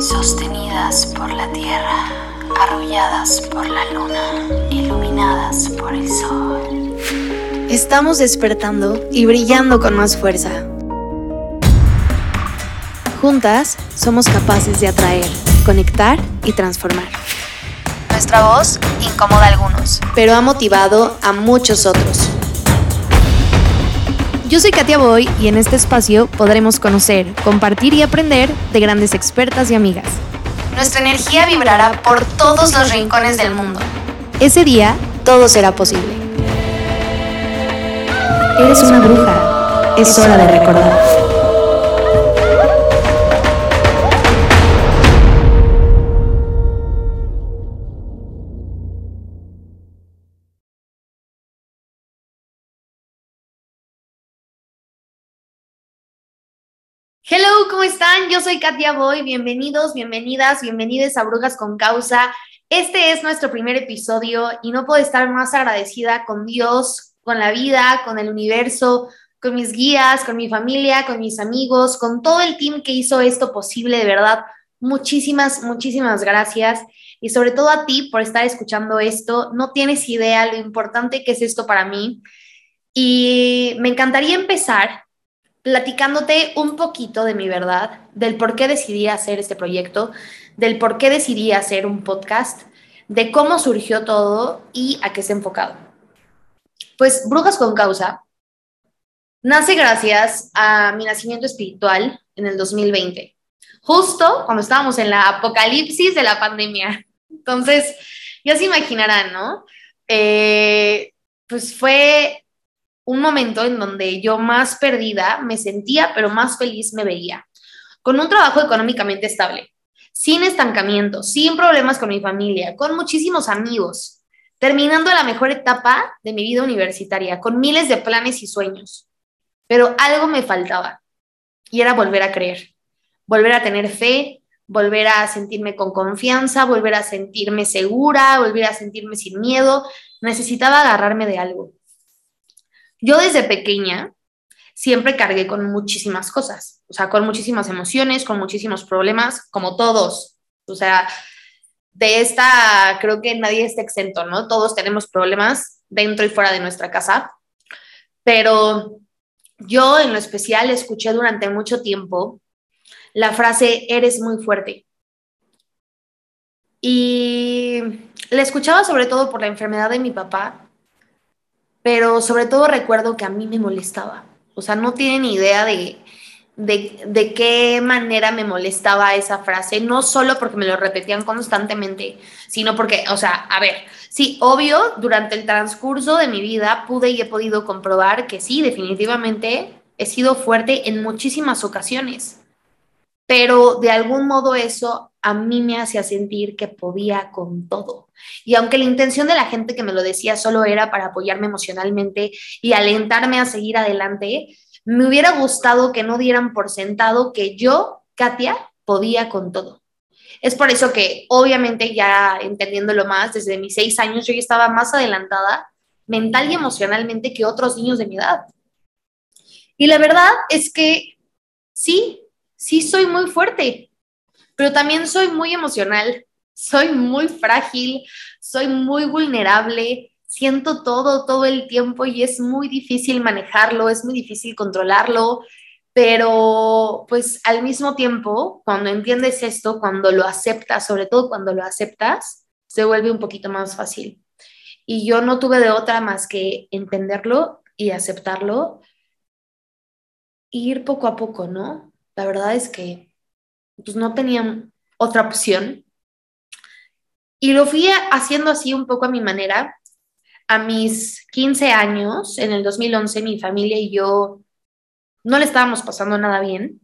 Sostenidas por la tierra, arrulladas por la luna, iluminadas por el sol. Estamos despertando y brillando con más fuerza. Juntas somos capaces de atraer, conectar y transformar. Nuestra voz incomoda a algunos, pero ha motivado a muchos otros. Yo soy Katia Boy y en este espacio podremos conocer, compartir y aprender de grandes expertas y amigas. Nuestra energía vibrará por todos los rincones del mundo. Ese día todo será posible. Eres una bruja. Es hora de recordar. Hello, ¿cómo están? Yo soy Katia Boy. Bienvenidos, bienvenidas, bienvenidas a Brujas con Causa. Este es nuestro primer episodio y no puedo estar más agradecida con Dios, con la vida, con el universo, con mis guías, con mi familia, con mis amigos, con todo el team que hizo esto posible, de verdad. Muchísimas, muchísimas gracias. Y sobre todo a ti por estar escuchando esto. No tienes idea lo importante que es esto para mí. Y me encantaría empezar platicándote un poquito de mi verdad, del por qué decidí hacer este proyecto, del por qué decidí hacer un podcast, de cómo surgió todo y a qué se ha enfocado. Pues Brujas con Causa nace gracias a mi nacimiento espiritual en el 2020, justo cuando estábamos en la apocalipsis de la pandemia. Entonces, ya se imaginarán, ¿no? Eh, pues fue un momento en donde yo más perdida me sentía, pero más feliz me veía, con un trabajo económicamente estable, sin estancamiento, sin problemas con mi familia, con muchísimos amigos, terminando la mejor etapa de mi vida universitaria, con miles de planes y sueños. Pero algo me faltaba y era volver a creer, volver a tener fe, volver a sentirme con confianza, volver a sentirme segura, volver a sentirme sin miedo. Necesitaba agarrarme de algo. Yo desde pequeña siempre cargué con muchísimas cosas, o sea, con muchísimas emociones, con muchísimos problemas, como todos. O sea, de esta creo que nadie está exento, ¿no? Todos tenemos problemas dentro y fuera de nuestra casa, pero yo en lo especial escuché durante mucho tiempo la frase, eres muy fuerte. Y la escuchaba sobre todo por la enfermedad de mi papá, pero sobre todo recuerdo que a mí me molestaba. O sea, no tienen idea de, de, qué manera me molestaba esa frase, no solo porque me lo repetían constantemente, sino porque, o sea, a ver, sí, obvio, durante el transcurso de mi vida pude y he podido comprobar que sí, definitivamente he sido fuerte en muchísimas ocasiones, pero de algún modo eso a mí me hacía sentir que podía con todo. Y aunque la intención de la gente que me lo decía solo era para apoyarme emocionalmente y alentarme a seguir adelante, me hubiera gustado que no dieran por sentado que yo, Katia, podía con todo. Es por eso que, obviamente, ya entendiéndolo más, desde mis seis años yo ya estaba más adelantada mental y emocionalmente que otros niños de mi edad. Y la verdad es que sí, sí soy muy fuerte, pero también soy muy emocional, soy muy frágil, soy muy vulnerable, siento todo, todo el tiempo y es muy difícil manejarlo, es muy difícil controlarlo, pero pues al mismo tiempo, cuando entiendes esto, cuando lo aceptas, sobre todo cuando lo aceptas, se vuelve un poquito más fácil. Y yo no tuve de otra más que entenderlo y aceptarlo, ir poco a poco, ¿no? La verdad es que pues no tenían otra opción. Y lo fui haciendo así un poco a mi manera. A mis 15 años, en el 2011, mi familia y yo no le estábamos pasando nada bien.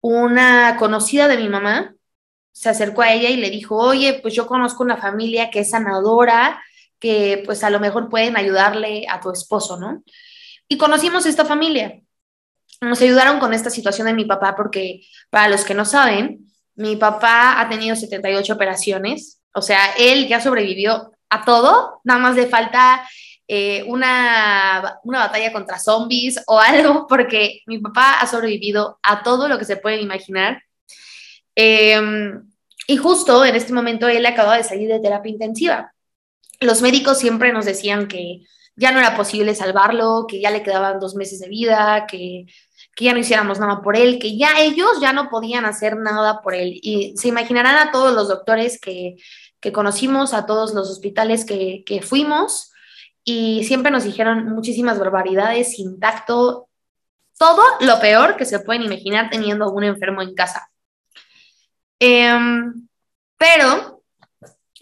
Una conocida de mi mamá se acercó a ella y le dijo, oye, pues yo conozco una familia que es sanadora, que pues a lo mejor pueden ayudarle a tu esposo, ¿no? Y conocimos esta familia nos ayudaron con esta situación de mi papá porque, para los que no saben, mi papá ha tenido 78 operaciones, o sea, él ya sobrevivió a todo, nada más le falta eh, una, una, batalla contra zombies o algo, porque mi papá ha sobrevivido a todo lo que se pueden imaginar. Em, y justo en este momento él acaba de salir de terapia intensiva. Los médicos siempre nos decían que ya no era posible salvarlo, que ya le quedaban dos meses de vida, que, que ya no hiciéramos nada por él, que ya ellos ya no podían hacer nada por él. Y se imaginarán a todos los doctores que, que conocimos, a todos los hospitales que, que fuimos, y siempre nos dijeron muchísimas barbaridades, sin tacto, todo lo peor que se pueden imaginar teniendo un enfermo en casa. Em, pero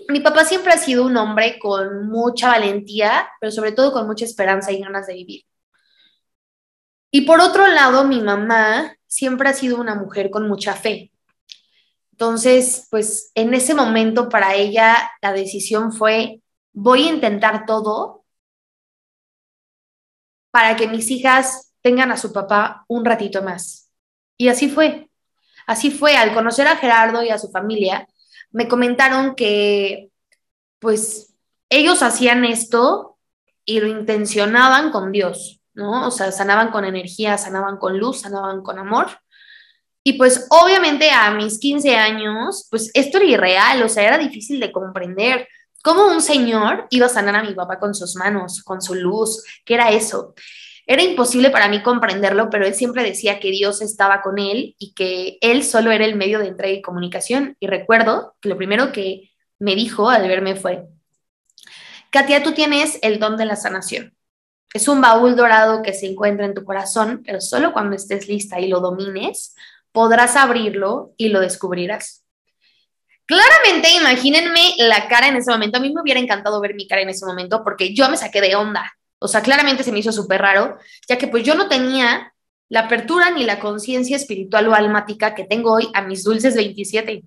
mi papá siempre ha sido un hombre con mucha valentía, pero sobre todo con mucha esperanza y ganas de vivir. Y por otro lado, mi mamá siempre ha sido una mujer con mucha fe. Entonces, pues en ese momento para ella la decisión fue, voy a intentar todo para que mis hijas tengan a su papá un ratito más. Y así fue. Así fue, al conocer a Gerardo y a su familia, me comentaron que pues ellos hacían esto y lo intencionaban con Dios, ¿no? O sea, sanaban con energía, sanaban con luz, sanaban con amor. Y pues obviamente a mis 15 años, pues esto era irreal, o sea, era difícil de comprender. ¿Cómo un señor iba a sanar a mi papá con sus manos, con su luz? ¿Qué era eso? Era imposible para mí comprenderlo, pero él siempre decía que Dios estaba con él y que él solo era el medio de entrega y comunicación. Y recuerdo que lo primero que me dijo al verme fue, Katia, tú tienes el don de la sanación. Es un baúl dorado que se encuentra en tu corazón, pero solo cuando estés lista y lo domines, podrás abrirlo y lo descubrirás. Claramente, imagínense la cara en ese momento. A mí me hubiera encantado ver mi cara en ese momento porque yo me saqué de onda. O sea, claramente se me hizo súper raro, ya que pues yo no tenía la apertura ni la conciencia espiritual o almática que tengo hoy a mis dulces 27.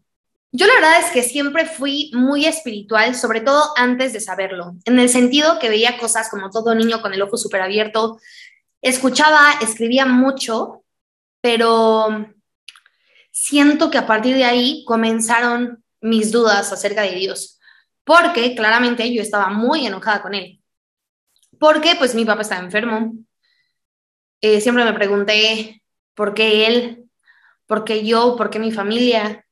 Yo la verdad es que siempre fui muy espiritual, sobre todo antes de saberlo, en el sentido que veía cosas como todo niño con el ojo súper abierto, escuchaba, escribía mucho, pero siento que a partir de ahí comenzaron mis dudas acerca de Dios, porque claramente yo estaba muy enojada con él, porque pues mi papá estaba enfermo. Eh, siempre me pregunté por qué él, por qué yo, por qué mi familia.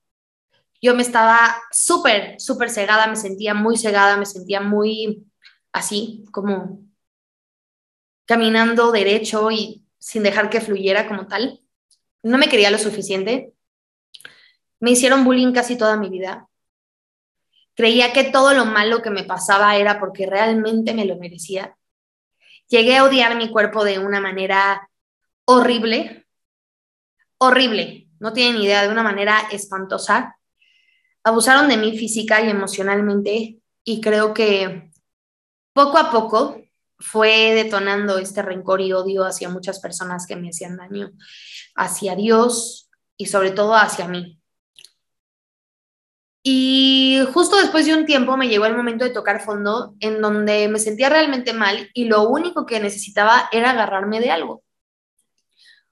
Yo me estaba súper, súper cegada, me sentía muy cegada, me sentía muy así, como caminando derecho y sin dejar que fluyera como tal. No me quería lo suficiente. Me hicieron bullying casi toda mi vida. Creía que todo lo malo que me pasaba era porque realmente me lo merecía. Llegué a odiar mi cuerpo de una manera horrible, horrible, no tienen idea, de una manera espantosa. Abusaron de mí física y emocionalmente y creo que poco a poco fue detonando este rencor y odio hacia muchas personas que me hacían daño, hacia Dios y sobre todo hacia mí. Y justo después de un tiempo me llegó el momento de tocar fondo en donde me sentía realmente mal y lo único que necesitaba era agarrarme de algo.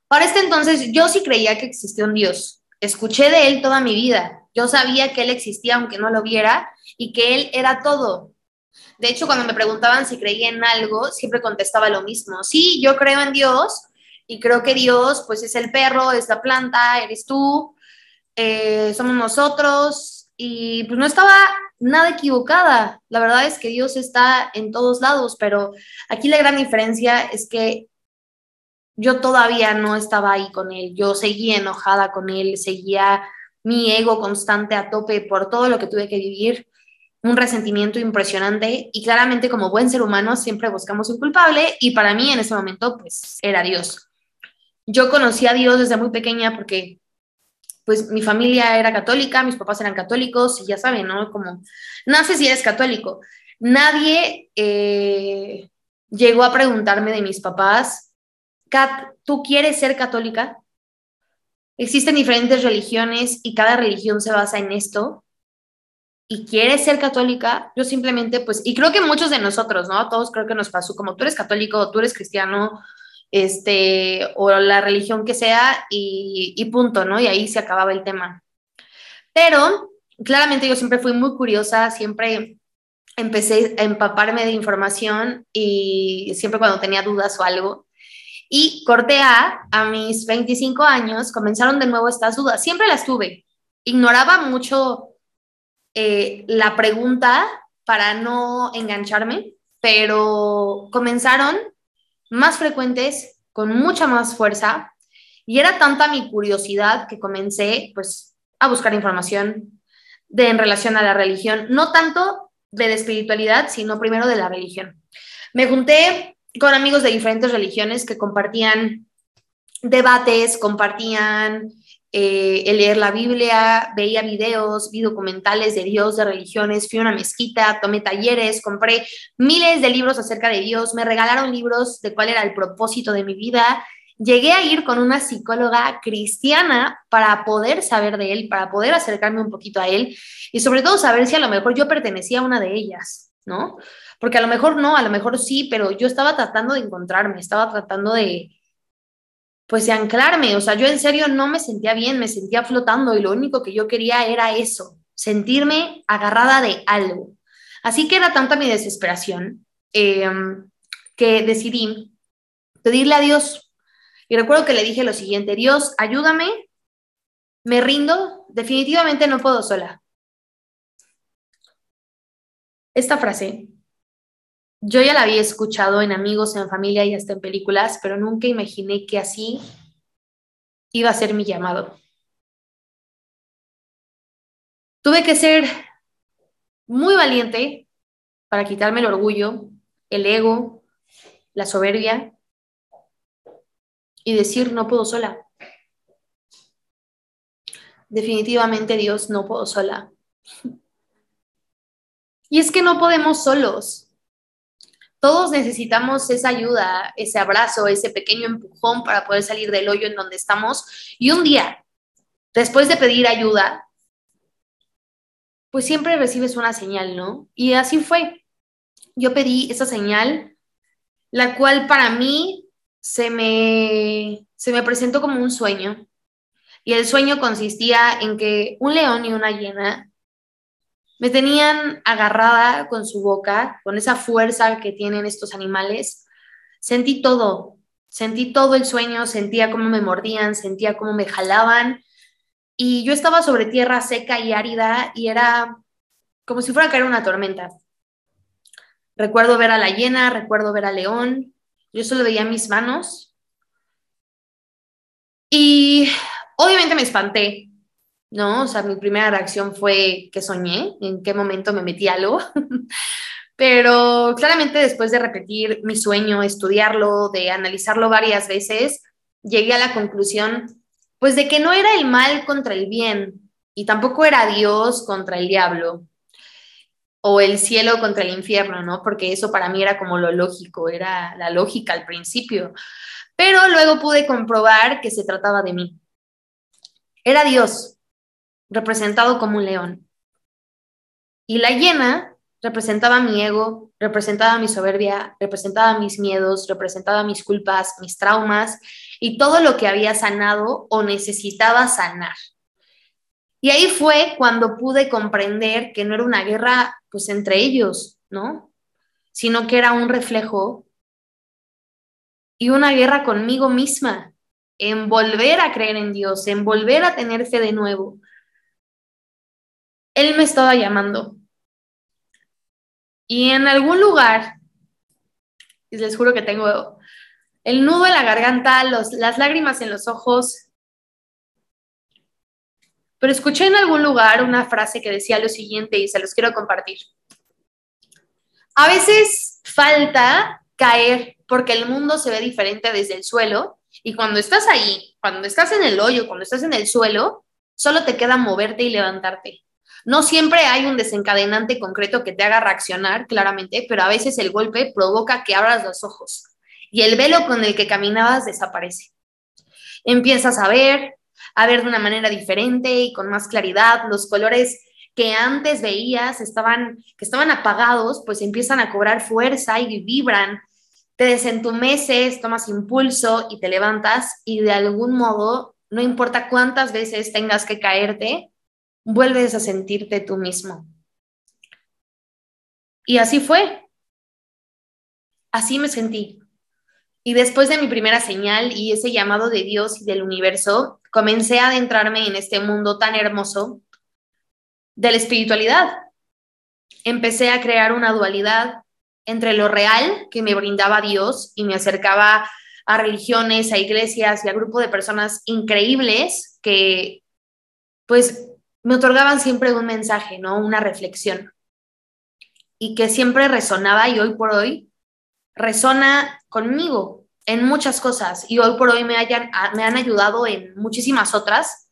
Para este entonces yo sí creía que existía un Dios. Escuché de él toda mi vida. Yo sabía que él existía aunque no lo viera y que él era todo. De hecho, cuando me preguntaban si creía en algo, siempre contestaba lo mismo. Sí, yo creo en Dios y creo que Dios pues es el perro, es la planta, eres tú, eh, somos nosotros, y pues no estaba nada equivocada. La verdad es que Dios está en todos lados, pero aquí la gran diferencia es que yo todavía no estaba ahí con él, yo seguía enojada con él, seguía mi ego constante a tope por todo lo que tuve que vivir, un resentimiento impresionante y claramente como buen ser humano siempre buscamos un culpable y para mí en ese momento pues era Dios. Yo conocí a Dios desde muy pequeña porque pues mi familia era católica, mis papás eran católicos y ya saben, ¿no? Como, sé si eres católico. Nadie eh, llegó a preguntarme de mis papás, Kat, ¿tú quieres ser católica? Existen diferentes religiones y cada religión se basa en esto. ¿Y quieres ser católica? Yo simplemente, pues, y creo que muchos de nosotros, ¿no? Todos creo que nos pasó, como tú eres católico, tú eres cristiano, este, o la religión que sea, y, punto, ¿no? Y ahí se acababa el tema. Pero claramente yo siempre fui muy curiosa, siempre empecé a empaparme de información y siempre cuando tenía dudas o algo. Y corté a, a mis 25 años, comenzaron de nuevo estas dudas. Siempre las tuve. Ignoraba mucho eh, la pregunta para no engancharme, pero comenzaron más frecuentes, con mucha más fuerza, y era tanta mi curiosidad que comencé pues a buscar información de, en relación a la religión, no tanto de la espiritualidad, sino primero de la religión. Me junté con amigos de diferentes religiones que compartían debates, compartían eh, el leer la Biblia, veía videos, vi documentales de Dios, de religiones, fui a una mezquita, tomé talleres, compré miles de libros acerca de Dios, me regalaron libros de cuál era el propósito de mi vida. Llegué a ir con una psicóloga cristiana para poder saber de él, para poder acercarme un poquito a él y sobre todo saber si a lo mejor yo pertenecía a una de ellas, ¿no? Porque a lo mejor no, a lo mejor sí, pero yo estaba tratando de encontrarme, estaba tratando de, pues anclarme, o sea, yo en serio no me sentía bien, me sentía flotando y lo único que yo quería era eso, sentirme agarrada de algo. Así que era tanta mi desesperación em, que decidí pedirle a Dios. Y recuerdo que le dije lo siguiente, Dios, ayúdame, me rindo, definitivamente no puedo sola. Esta frase yo ya la había escuchado en amigos, en familia y hasta en películas, pero nunca imaginé que así iba a ser mi llamado. Tuve que ser muy valiente para quitarme el orgullo, el ego, la soberbia y decir no puedo sola. Definitivamente Dios no puedo sola. Y es que no podemos solos. Todos necesitamos esa ayuda, ese abrazo, ese pequeño empujón para poder salir del hoyo en donde estamos. Y un día, después de pedir ayuda, pues siempre recibes una señal, ¿no? Y así fue. Yo pedí esa señal, la cual para mí se me, se me presentó como un sueño. Y el sueño consistía en que un león y una hiena me tenían agarrada con su boca, con esa fuerza que tienen estos animales. Sentí todo, sentí todo el sueño, sentía cómo me mordían, sentía cómo me jalaban. Y yo estaba sobre tierra seca y árida y era como si fuera a caer una tormenta. Recuerdo ver a la hiena, recuerdo ver al león. Yo solo veía mis manos. Y obviamente me espanté, ¿no? O sea, mi primera reacción fue que soñé, en qué momento me metí algo. Pero claramente después de repetir mi sueño, estudiarlo, de analizarlo varias veces, llegué a la conclusión, pues de que no era el mal contra el bien y tampoco era Dios contra el diablo o el cielo contra el infierno, ¿no? Porque eso para mí era como lo lógico, era la lógica al principio. Pero luego pude comprobar que se trataba de mí. Era Dios, representado como un león. Y la hiena representaba mi ego, representaba mi soberbia, representaba mis miedos, representaba mis culpas, mis traumas y todo lo que había sanado o necesitaba sanar. Y ahí fue cuando pude comprender que no era una guerra pues entre ellos, ¿no? Sino que era un reflejo y una guerra conmigo misma, en volver a creer en Dios, en volver a tener fe de nuevo, él me estaba llamando. Y en algún lugar, y les juro que tengo el nudo en la garganta, las lágrimas en los ojos, pero escuché en algún lugar una frase que decía lo siguiente y se los quiero compartir. A veces falta caer porque el mundo se ve diferente desde el suelo y cuando estás ahí, cuando estás en el hoyo, cuando estás en el suelo, solo te queda moverte y levantarte. No siempre hay un desencadenante concreto que te haga reaccionar, claramente, pero a veces el golpe provoca que abras los ojos y el velo con el que caminabas desaparece. Empiezas a ver, a ver de una manera diferente y con más claridad los colores que antes veías estaban que estaban apagados, pues empiezan a cobrar fuerza y vibran. Te desentumeces, tomas impulso y te levantas y de algún modo, no importa cuántas veces tengas que caerte, vuelves a sentirte tú mismo. Y así fue. Así me sentí. Y después de mi primera señal y ese llamado de Dios y del universo, comencé a adentrarme en este mundo tan hermoso de la espiritualidad. Empecé a crear una dualidad entre lo real que me brindaba Dios y me acercaba a religiones, a iglesias y a grupos de personas increíbles que pues me otorgaban siempre un mensaje, ¿no? Una reflexión. Y que siempre resonaba y hoy por hoy resona conmigo en muchas cosas y hoy por hoy me, han ayudado en muchísimas otras.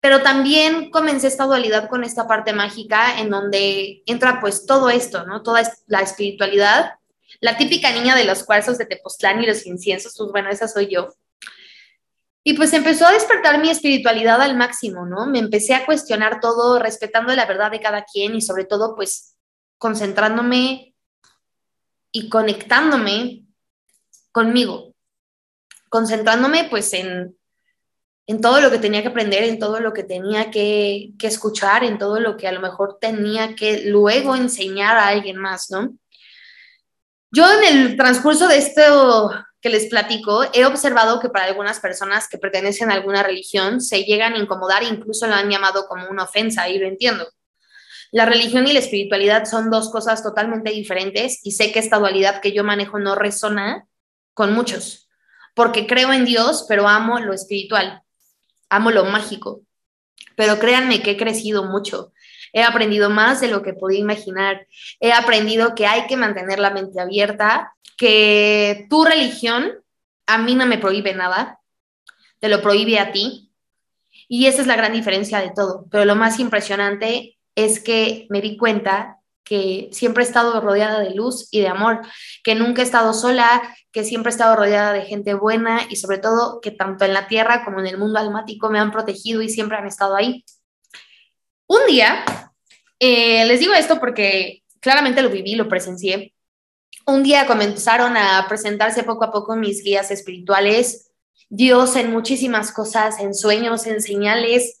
Pero también comencé esta dualidad con esta parte mágica en donde entra pues todo esto, ¿no? Toda la espiritualidad la típica niña de los cuarzos de Tepoztlán y los inciensos, pues bueno, esa soy yo. Y pues empezó a despertar mi espiritualidad al máximo, ¿no? Me empecé a cuestionar todo, respetando la verdad de cada quien y sobre todo pues concentrándome y conectándome conmigo, concentrándome pues en, en todo lo que tenía que aprender, en todo lo que tenía que, que escuchar, en todo lo que a lo mejor tenía que luego enseñar a alguien más, ¿no? Yo en el transcurso de esto que les platico, he observado que para algunas personas que pertenecen a alguna religión se llegan a incomodar e incluso lo han llamado como una ofensa y lo entiendo. La religión y la espiritualidad son dos cosas totalmente diferentes y sé que esta dualidad que yo manejo no resona con muchos, porque creo en Dios, pero amo lo espiritual, amo lo mágico. Pero créanme que he crecido mucho he aprendido más de lo que podía imaginar. He aprendido que hay que mantener la mente abierta, que tu religión a mí no me prohíbe nada, te lo prohíbe a ti. Y esa es la gran diferencia de todo. Pero lo más impresionante es que me di cuenta que siempre he estado rodeada de luz y de amor, que nunca he estado sola, que siempre he estado rodeada de gente buena y sobre todo que tanto en la tierra como en el mundo almático me han protegido y siempre han estado ahí. Un día, eh, les digo esto porque claramente lo viví, lo presencié. Un día comenzaron a presentarse poco a poco mis guías espirituales, Dios en muchísimas cosas, en sueños, en señales,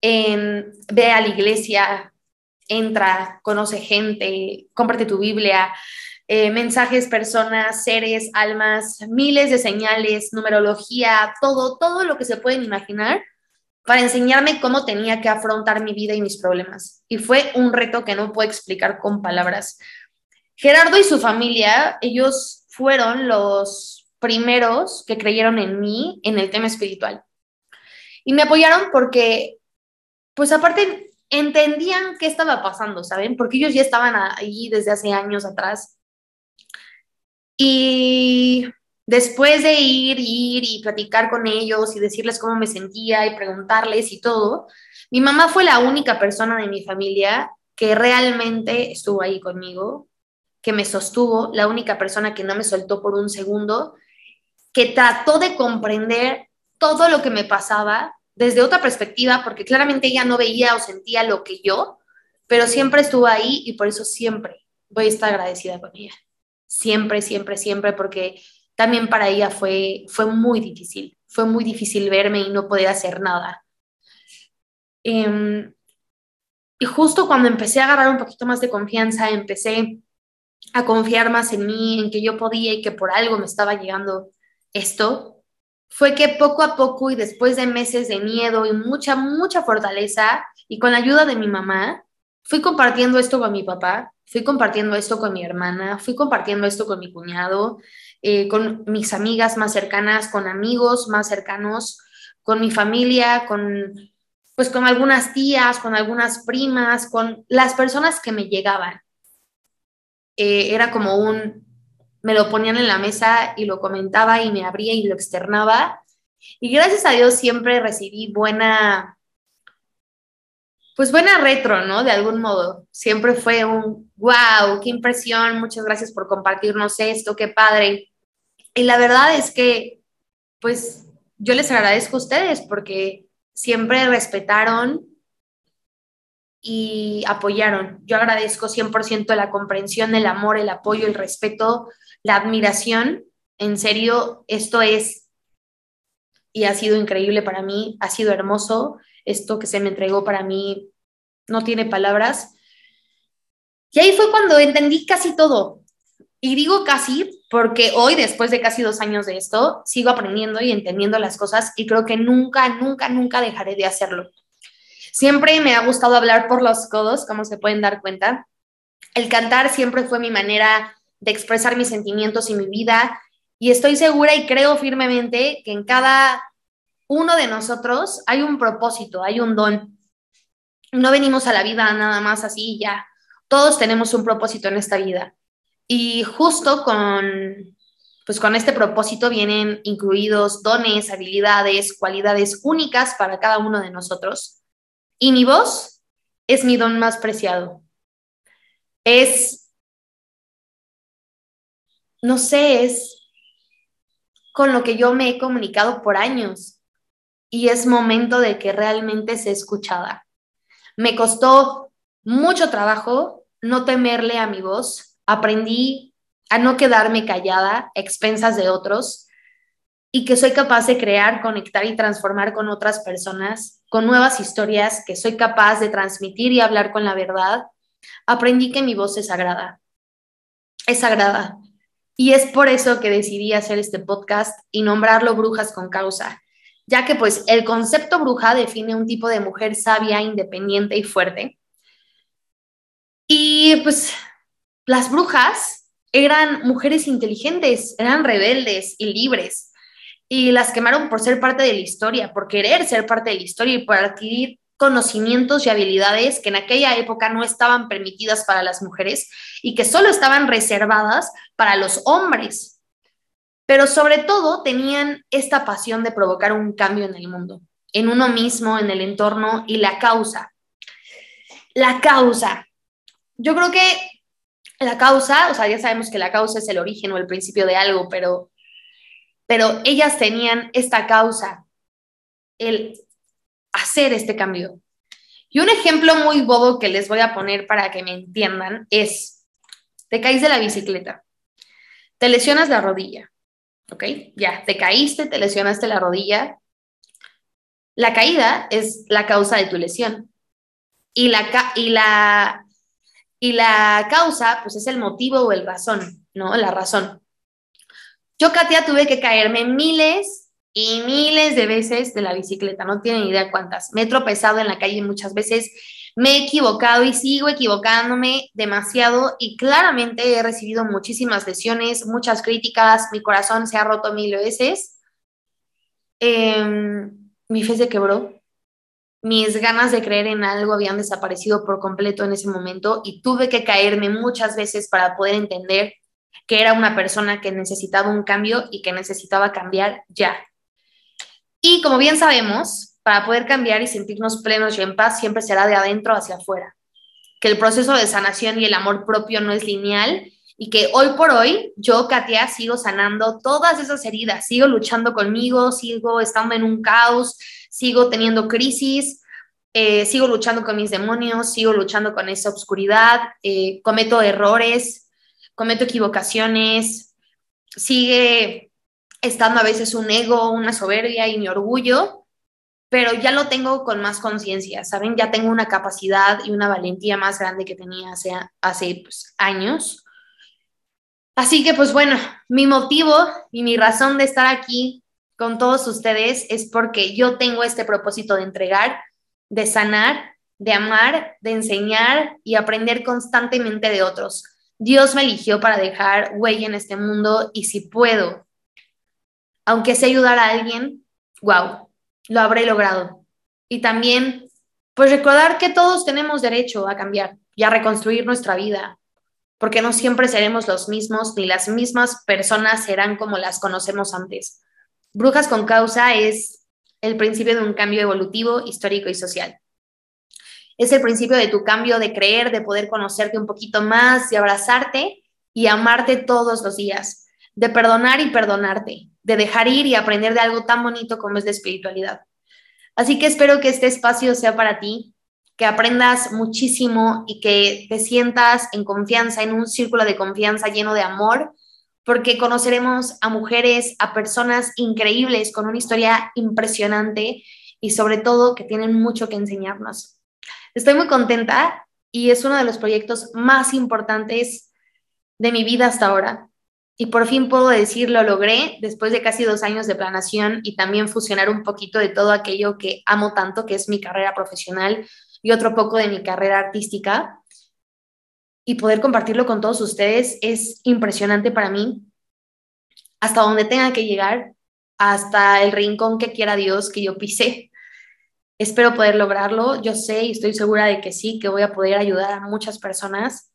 en ve a la iglesia, entra, conoce gente, cómprate tu Biblia, eh, mensajes, personas, seres, almas, miles de señales, numerología, todo, todo lo que se pueden imaginar para enseñarme cómo tenía que afrontar mi vida y mis problemas. Y fue un reto que no puedo explicar con palabras. Gerardo y su familia, ellos fueron los primeros que creyeron en mí en el tema espiritual. Y me apoyaron porque, pues aparte, entendían qué estaba pasando, ¿saben? Porque ellos ya estaban ahí desde hace años atrás. Y después de ir, ir y platicar con ellos y decirles cómo me sentía y preguntarles y todo, mi mamá fue la única persona de mi familia que realmente estuvo ahí conmigo, que me sostuvo, la única persona que no me soltó por un segundo, que trató de comprender todo lo que me pasaba desde otra perspectiva, porque claramente ella no veía o sentía lo que yo, pero siempre estuvo ahí y por eso siempre voy a estar agradecida con ella. Siempre, siempre, siempre, porque también para ella fue, fue muy difícil. Fue muy difícil verme y no poder hacer nada. Em, y justo cuando empecé a agarrar un poquito más de confianza, empecé a confiar más en mí, en que yo podía y que por algo me estaba llegando esto, fue que poco a poco y después de meses de miedo y mucha, mucha fortaleza y con la ayuda de mi mamá, fui compartiendo esto con mi papá, fui compartiendo esto con mi hermana, fui compartiendo esto con mi cuñado, eh, con mis amigas más cercanas, con amigos más cercanos, con mi familia, con pues con algunas tías, con algunas primas, con las personas que me llegaban. Eh, era como un, me lo ponían en la mesa y lo comentaba y me abría y lo externaba. Y gracias a Dios siempre recibí buena, pues buena retro, ¿no? De algún modo. Siempre fue un, wow, qué impresión, muchas gracias por compartirnos esto, qué padre. Y la verdad es que, pues, yo les agradezco a ustedes porque siempre respetaron y apoyaron. Yo agradezco 100% la comprensión, el amor, el apoyo, el respeto, la admiración. En serio, esto es y ha sido increíble para mí, ha sido hermoso esto que se me entregó para mí no tiene palabras. Y ahí fue cuando entendí casi todo. Y digo casi porque hoy, después de casi dos años de esto, sigo aprendiendo y entendiendo las cosas y creo que nunca, nunca, nunca dejaré de hacerlo. Siempre me ha gustado hablar por los codos, como se pueden dar cuenta. El cantar siempre fue mi manera de expresar mis sentimientos y mi vida y estoy segura y creo firmemente que en cada uno de nosotros hay un propósito, hay un don. No venimos a la vida nada más así y ya. Todos tenemos un propósito en esta vida. Y justo con, pues con este propósito vienen incluidos dones, habilidades, cualidades únicas para cada uno de nosotros. Y mi voz es mi don más preciado. Es, no sé, es con lo que yo me he comunicado por años. Y es momento de que realmente sea escuchada. Me costó mucho trabajo no temerle a mi voz, aprendí a no quedarme callada a expensas de otros y que soy capaz de crear, conectar y transformar con otras personas, con nuevas historias, que soy capaz de transmitir y hablar con la verdad, aprendí que mi voz es sagrada. Es sagrada. Y es por eso que decidí hacer este podcast y nombrarlo Brujas con Causa, ya que pues el concepto bruja define un tipo de mujer sabia, independiente y fuerte. Y pues las brujas eran mujeres inteligentes, eran rebeldes y libres, y las quemaron por ser parte de la historia, por querer ser parte de la historia y por adquirir conocimientos y habilidades que en aquella época no estaban permitidas para las mujeres y que solo estaban reservadas para los hombres. Pero sobre todo tenían esta pasión de provocar un cambio en el mundo, en uno mismo, en el entorno y la causa. La causa. Yo creo que la causa, o sea, ya sabemos que la causa es el origen o el principio de algo, pero, pero ellas tenían esta causa, el hacer este cambio. Y un ejemplo muy bobo que les voy a poner para que me entiendan es, te caes de la bicicleta, te lesionas la rodilla, ¿ok? Ya, te caíste, te lesionaste la rodilla. La caída es la causa de tu lesión. Y la, y la y la causa, pues es el motivo o el razón, ¿no? La razón. Yo, Katia, tuve que caerme miles y miles de veces de la bicicleta, no tienen idea cuántas. Me he tropezado en la calle muchas veces, me he equivocado y sigo equivocándome demasiado y claramente he recibido muchísimas lesiones, muchas críticas, mi corazón se ha roto mil veces. Em, mi fe se quebró, mis ganas de creer en algo habían desaparecido por completo en ese momento y tuve que caerme muchas veces para poder entender que era una persona que necesitaba un cambio y que necesitaba cambiar ya. Y como bien sabemos, para poder cambiar y sentirnos plenos y en paz siempre será de adentro hacia afuera. Que el proceso de sanación y el amor propio no es lineal y que hoy por hoy yo, Katia, sigo sanando todas esas heridas, sigo luchando conmigo, sigo estando en un caos, sigo teniendo crisis, eh, sigo luchando con mis demonios, sigo luchando con esa oscuridad, eh, cometo errores, cometo equivocaciones, sigue estando a veces un ego, una soberbia y mi orgullo, pero ya lo tengo con más conciencia, ¿saben? Ya tengo una capacidad y una valentía más grande que tenía hace, pues, años. Así que, pues bueno, mi motivo y mi razón de estar aquí con todos ustedes es porque yo tengo este propósito de entregar, de sanar, de amar, de enseñar y aprender constantemente de otros. Dios me eligió para dejar huella en este mundo y si puedo, aunque sea ayudar a alguien, wow, lo habré logrado. Y también, pues recordar que todos tenemos derecho a cambiar y a reconstruir nuestra vida, porque no siempre seremos los mismos ni las mismas personas serán como las conocemos antes. Brujas con causa es el principio de un cambio evolutivo, histórico y social. Es el principio de tu cambio de creer, de poder conocerte un poquito más, de abrazarte y amarte todos los días, de perdonar y perdonarte, de dejar ir y aprender de algo tan bonito como es la espiritualidad. Así que espero que este espacio sea para ti, que aprendas muchísimo y que te sientas en confianza, en un círculo de confianza lleno de amor porque conoceremos a mujeres, a personas increíbles con una historia impresionante y sobre todo que tienen mucho que enseñarnos. Estoy muy contenta y es uno de los proyectos más importantes de mi vida hasta ahora. Y por fin puedo decir, lo logré después de casi dos años de planación y también fusionar un poquito de todo aquello que amo tanto, que es mi carrera profesional y otro poco de mi carrera artística. Y poder compartirlo con todos ustedes es impresionante para mí. Hasta donde tenga que llegar, hasta el rincón que quiera Dios que yo pise. Espero poder lograrlo. Yo sé y estoy segura de que sí, que voy a poder ayudar a muchas personas.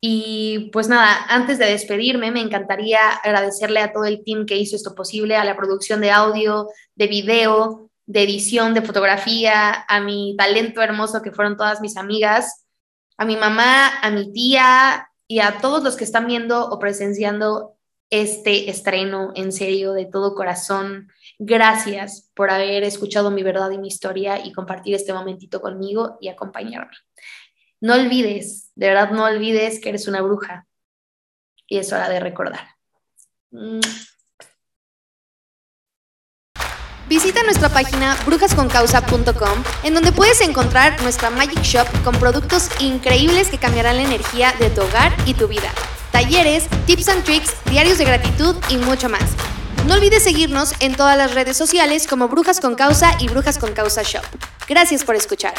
Y pues nada, antes de despedirme, me encantaría agradecerle a todo el team que hizo esto posible, a la producción de audio, de video, de edición, de fotografía, a mi talento hermoso que fueron todas mis amigas, a mi mamá, a mi tía y a todos los que están viendo o presenciando este estreno en serio de todo corazón. Gracias por haber escuchado mi verdad y mi historia y compartir este momentito conmigo y acompañarme. No olvides, de verdad no olvides que eres una bruja y es hora de recordar. Visita nuestra página brujasconcausa.com en donde puedes encontrar nuestra Magic Shop con productos increíbles que cambiarán la energía de tu hogar y tu vida. Talleres, tips and tricks, diarios de gratitud y mucho más. No olvides seguirnos en todas las redes sociales como Brujas con Causa y Brujas con Causa Shop. Gracias por escuchar.